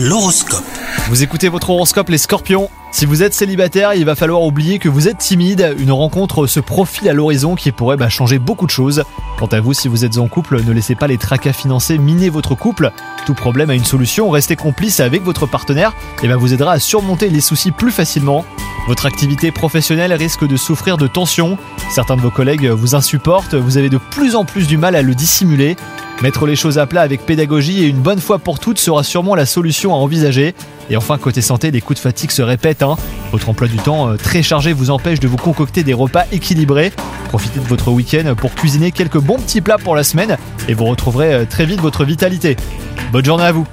L'horoscope. Vous écoutez votre horoscope les scorpions Si vous êtes célibataire, il va falloir oublier que vous êtes timide. Une rencontre se profile à l'horizon qui pourrait bah, changer beaucoup de choses. Quant à vous, si vous êtes en couple, ne laissez pas les tracas financiers miner votre couple. Tout problème a une solution, restez complice avec votre partenaire et bah, vous aidera à surmonter les soucis plus facilement. Votre activité professionnelle risque de souffrir de tensions. Certains de vos collègues vous insupportent, vous avez de plus en plus du mal à le dissimuler. Mettre les choses à plat avec pédagogie et une bonne fois pour toutes sera sûrement la solution à envisager. Et enfin, côté santé, des coups de fatigue se répètent. hein. Votre emploi du temps euh, très chargé vous empêche de vous concocter des repas équilibrés. Profitez de votre week-end pour cuisiner quelques bons petits plats pour la semaine et vous retrouverez euh, très vite votre vitalité. Bonne journée à vous